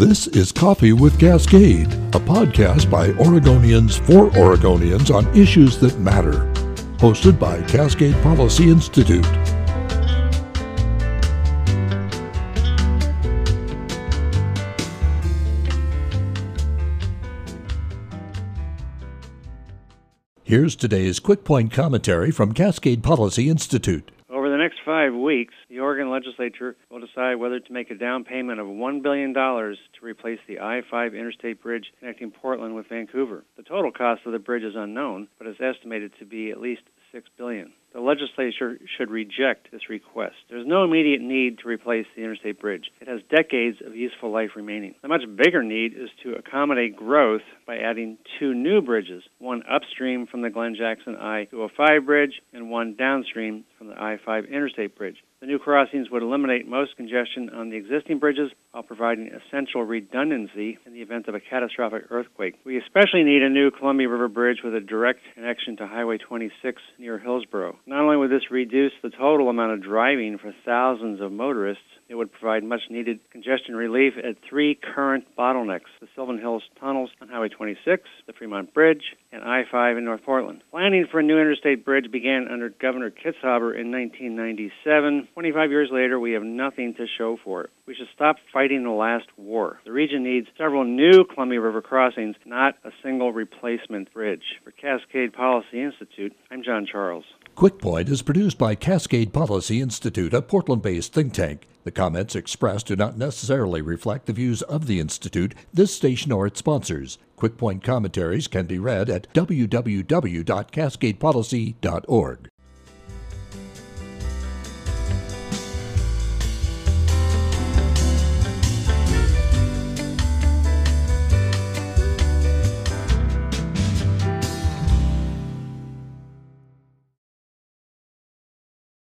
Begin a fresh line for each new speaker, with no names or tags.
This is Coffee with Cascade, a podcast by Oregonians for Oregonians on issues that matter. Hosted by Cascade Policy Institute. Here's today's quick point commentary from Cascade Policy Institute.
Over the next five weeks, Oregon legislature will decide whether to make a down payment of $1 billion to replace the I 5 interstate bridge connecting Portland with Vancouver. The total cost of the bridge is unknown, but is estimated to be at least $6 billion. The legislature should reject this request. There's no immediate need to replace the interstate bridge. It has decades of useful life remaining. The much bigger need is to accommodate growth by adding two new bridges, one upstream from the Glenn Jackson I-205 bridge and one downstream from the I-5 interstate bridge. The new crossings would eliminate most congestion on the existing bridges while providing essential redundancy in the event of a catastrophic earthquake. We especially need a new Columbia River Bridge with a direct connection to Highway 26 near Hillsboro. Not only would this reduce the total amount of driving for thousands of motorists, it would provide much needed congestion relief at three current bottlenecks the Sylvan Hills tunnels on Highway 26, the Fremont Bridge, and I 5 in North Portland. Planning for a new interstate bridge began under Governor Kitzhaber in 1997. 25 years later, we have nothing to show for it. We should stop fighting the last war. The region needs several new Columbia River crossings, not a single replacement bridge. For Cascade Policy Institute, I'm John Charles.
QuickPoint is produced by Cascade Policy Institute, a Portland based think tank. The comments expressed do not necessarily reflect the views of the Institute, this station, or its sponsors. QuickPoint commentaries can be read at www.cascadepolicy.org.